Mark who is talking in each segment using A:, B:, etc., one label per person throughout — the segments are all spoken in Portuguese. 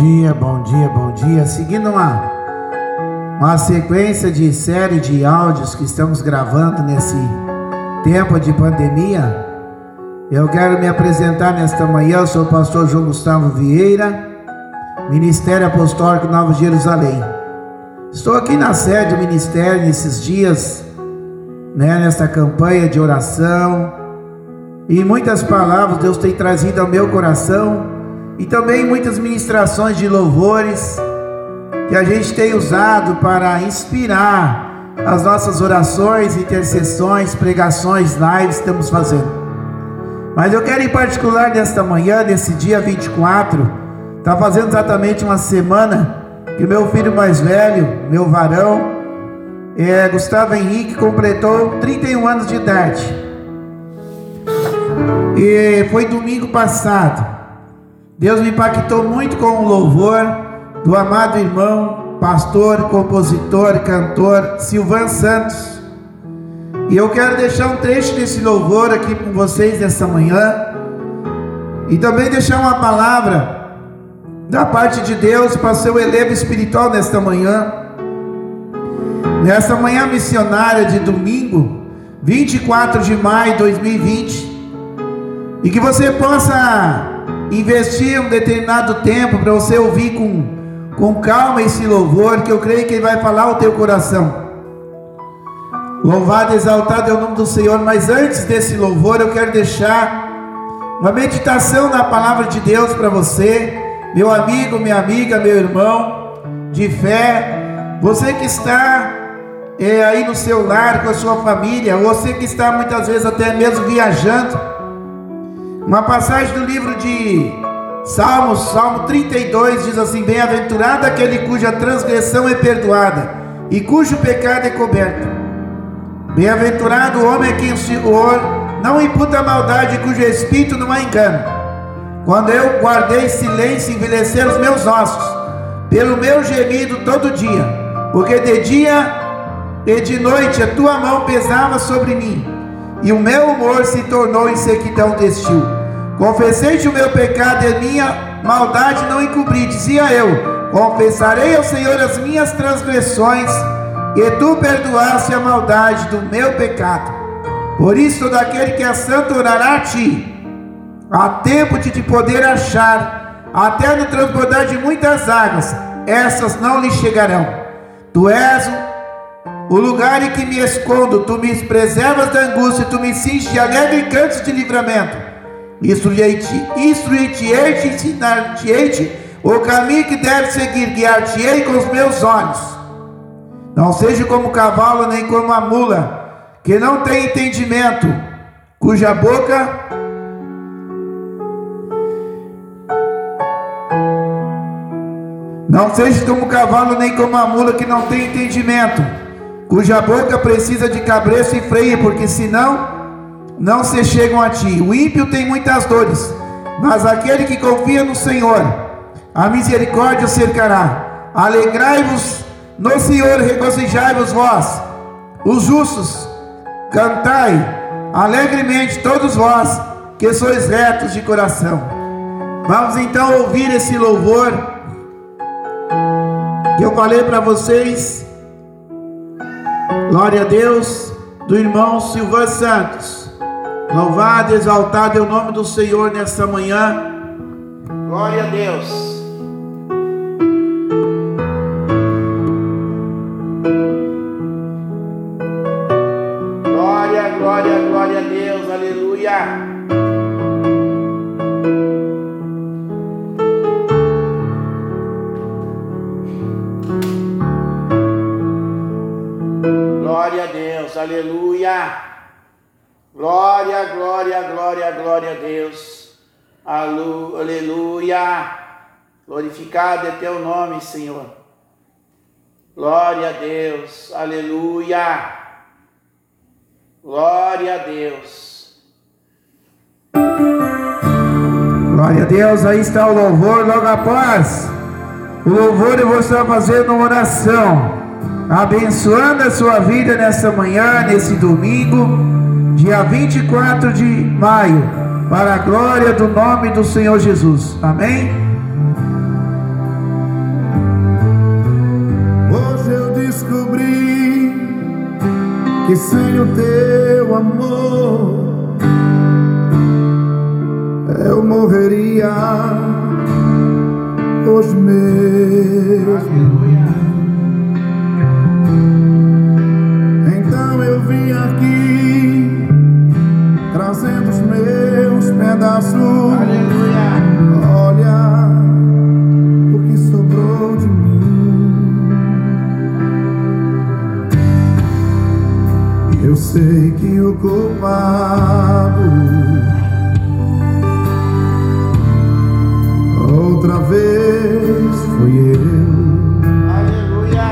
A: dia, bom dia, bom dia. Seguindo uma, uma sequência de série de áudios que estamos gravando nesse tempo de pandemia, eu quero me apresentar nesta manhã. Eu sou o pastor João Gustavo Vieira, Ministério Apostólico Nova Jerusalém. Estou aqui na sede do ministério nesses dias, né, nesta campanha de oração. E muitas palavras Deus tem trazido ao meu coração e também muitas ministrações de louvores que a gente tem usado para inspirar as nossas orações, intercessões, pregações, lives que estamos fazendo. Mas eu quero em particular nesta manhã, nesse dia 24, está fazendo exatamente uma semana que meu filho mais velho, meu varão, é, Gustavo Henrique, completou 31 anos de idade. E foi domingo passado. Deus me impactou muito com o louvor do amado irmão, pastor, compositor, cantor Silvan Santos. E eu quero deixar um trecho desse louvor aqui com vocês nessa manhã. E também deixar uma palavra da parte de Deus para seu elevo espiritual nesta manhã. Nesta manhã missionária de domingo, 24 de maio de 2020. E que você possa investir um determinado tempo para você ouvir com, com calma esse louvor, que eu creio que ele vai falar ao teu coração. Louvado, exaltado é o nome do Senhor, mas antes desse louvor eu quero deixar uma meditação na palavra de Deus para você, meu amigo, minha amiga, meu irmão de fé, você que está é, aí no seu lar com a sua família, você que está muitas vezes até mesmo viajando, uma passagem do livro de Salmos, Salmo 32, diz assim: Bem-aventurado aquele cuja transgressão é perdoada e cujo pecado é coberto. Bem-aventurado o homem a quem o Senhor não imputa maldade cujo espírito não há engano. Quando eu guardei silêncio, envelheceram os meus ossos, pelo meu gemido todo dia, porque de dia e de noite a tua mão pesava sobre mim, e o meu humor se tornou em sequidão destil. Confessei-te o meu pecado e minha maldade não encobri, dizia eu. Confessarei ao Senhor as minhas transgressões, e tu perdoaste a maldade do meu pecado. Por isso, todo aquele que é santo orará a ti, há tempo de te poder achar, até no transbordar de muitas águas, essas não lhe chegarão. Tu és o lugar em que me escondo, tu me preservas da angústia, tu me cinges de alegre cantos de livramento. Instruir-te, instruir-te-ei, te ensinar-te-ei o caminho que deve seguir, guiar-te-ei com os meus olhos. Não seja como o cavalo, nem como a mula, que não tem entendimento, cuja boca Não seja como o cavalo, nem como a mula que não tem entendimento, cuja boca precisa de cabreço e freio, porque senão não se chegam a ti. O ímpio tem muitas dores, mas aquele que confia no Senhor, a misericórdia o cercará. Alegrai-vos no Senhor, regozijai-vos vós, os justos, cantai alegremente todos vós que sois retos de coração. Vamos então ouvir esse louvor que eu falei para vocês. Glória a Deus, do irmão Silvan Santos. Louvado, exaltado é o nome do Senhor nessa manhã. Glória a Deus. Glória, glória, a Deus. Aleluia. Glorificado é teu nome, Senhor. Glória a Deus. Aleluia. Glória a Deus. Glória a Deus. Aí está o louvor logo após. O louvor eu vou estar fazendo uma oração. Abençoando a sua vida nessa manhã, nesse domingo dia 24 de maio, para a glória do nome do Senhor Jesus. Amém?
B: Hoje eu descobri que sem o teu amor eu morreria hoje mesmo. Aleluia. Eu sei que o culpado outra vez fui eu. Aleluia.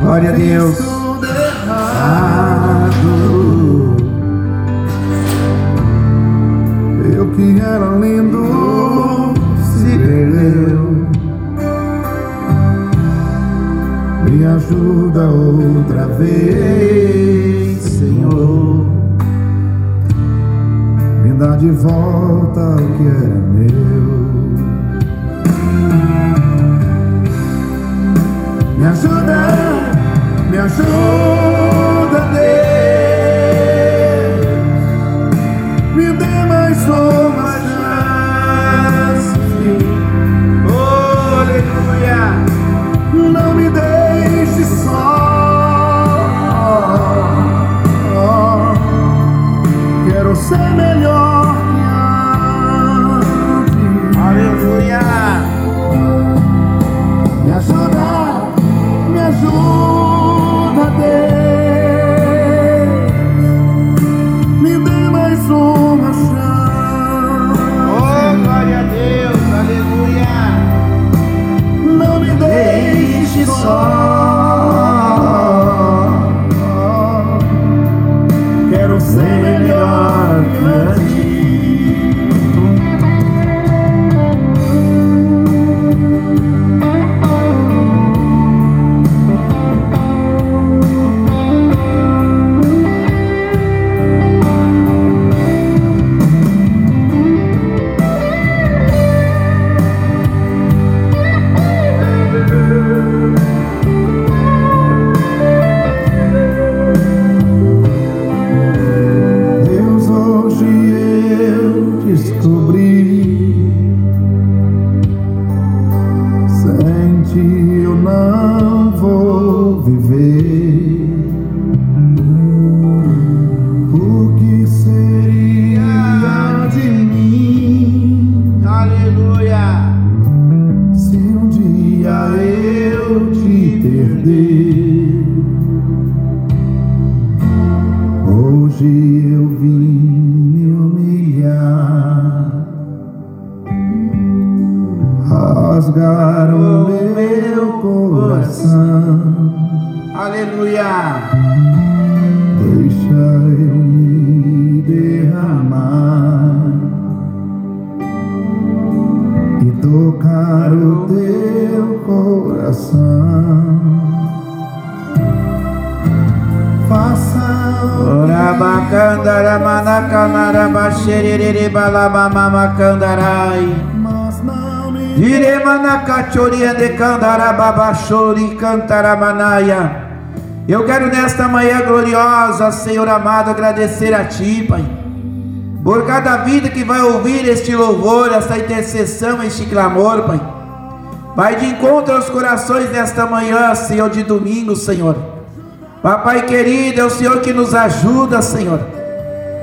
B: Glória a Deus. Tudo errado. Eu que era lindo Me ajuda outra vez, Senhor dá de volta o que era meu. Me ajuda, me ajuda, Deus. Me dê mais uma summer. Quero ser melhor.
A: Balabamacandarai. Iremanacachorian de Candarababachori Cantaramanaya. Eu quero nesta manhã gloriosa, Senhor amado, agradecer a Ti, Pai, por cada vida que vai ouvir este louvor, esta intercessão, este clamor, Pai. Vai de encontro aos corações nesta manhã, Senhor, de domingo, Senhor. Papai querido, é o Senhor que nos ajuda, Senhor.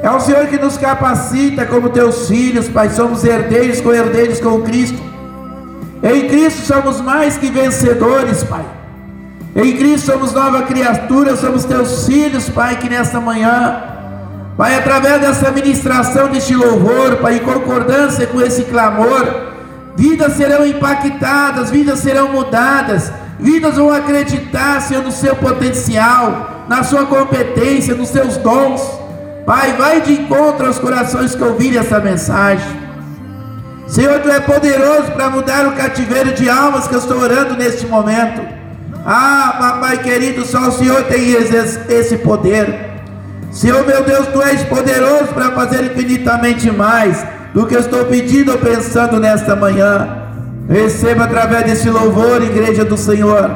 A: É o Senhor que nos capacita como teus filhos, Pai. Somos herdeiros com herdeiros com Cristo. Em Cristo somos mais que vencedores, Pai. Em Cristo somos nova criatura, somos teus filhos, Pai, que nesta manhã, Pai, através dessa ministração deste louvor, Pai, em concordância com esse clamor, vidas serão impactadas, vidas serão mudadas, vidas vão acreditar, Senhor, no seu potencial, na sua competência, nos seus dons. Pai, vai de encontro aos corações que ouvirem essa mensagem. Senhor, Tu é poderoso para mudar o cativeiro de almas que eu estou orando neste momento. Ah, papai querido, só o Senhor tem esse poder. Senhor, meu Deus, Tu és poderoso para fazer infinitamente mais do que eu estou pedindo ou pensando nesta manhã. Receba através desse louvor, igreja do Senhor.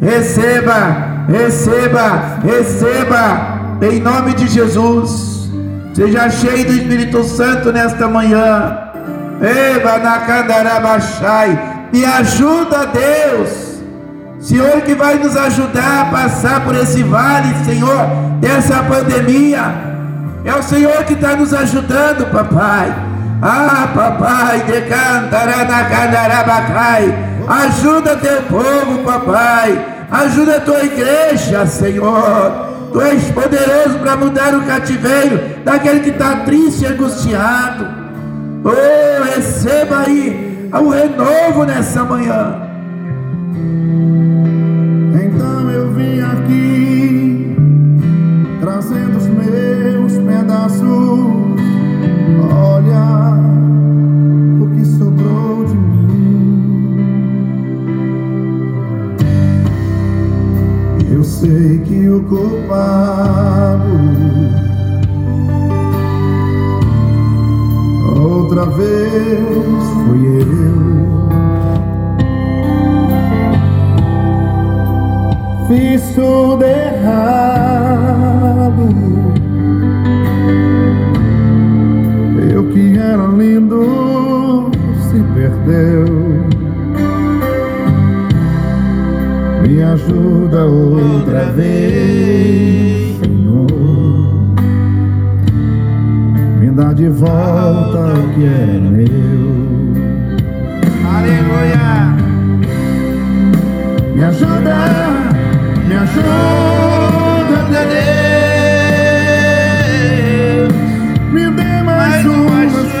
A: Receba receba, receba, em nome de Jesus. Seja cheio do Espírito Santo nesta manhã. Eva na. Me ajuda, Deus. Senhor que vai nos ajudar a passar por esse vale, Senhor, dessa pandemia. É o Senhor que está nos ajudando, papai. Ah, papai, Ajuda teu povo, papai. Ajuda a tua igreja, Senhor. Tu és poderoso para mudar o cativeiro daquele que está triste e angustiado. Oh, receba aí o renovo nessa manhã.
B: Vim aqui trazendo os meus pedaços. Olha o que sobrou de mim. Eu sei que o culpado outra vez fui Fiz tudo errado. Eu que era lindo se perdeu. Me ajuda outra vez, Senhor. Me dá de volta o que é meu.
A: Aleluia.
B: Me ajuda me ajuda, Deus, me dê mais, mais uma,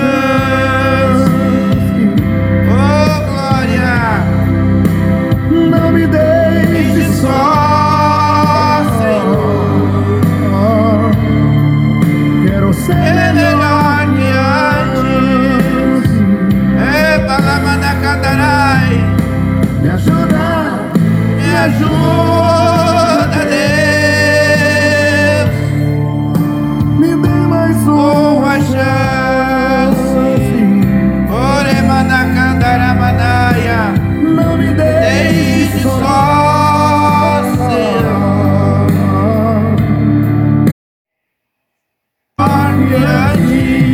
A: grande.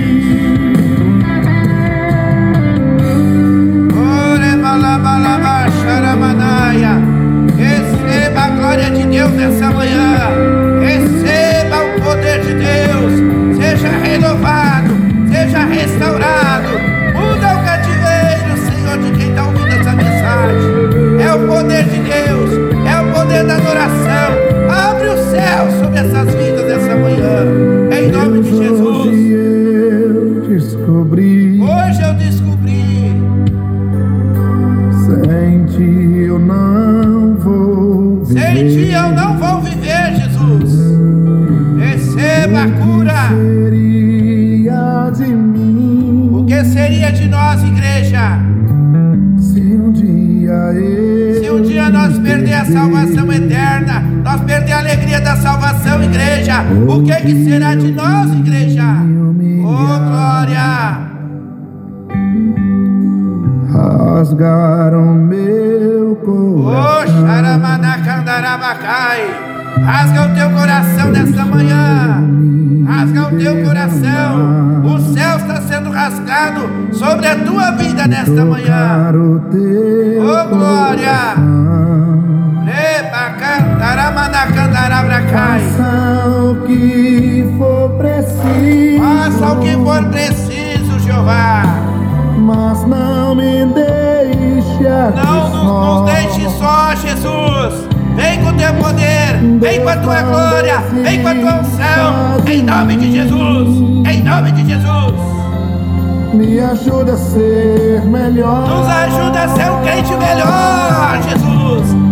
A: O que, que será de nós, igreja? Oh, glória!
B: Rasgaram meu coração.
A: Oh. Rasga o teu coração nesta manhã. Rasga o teu coração. O céu está sendo rasgado sobre a tua vida nesta manhã. Oh, glória!
B: Faça Não
A: nos, deixe só, Jesus. Vem com o teu poder, vem com a tua glória, vem com a tua unção. Em nome de Jesus, em nome de Jesus.
B: Me ajuda a ser melhor.
A: Nos ajuda a ser um crente melhor, Jesus.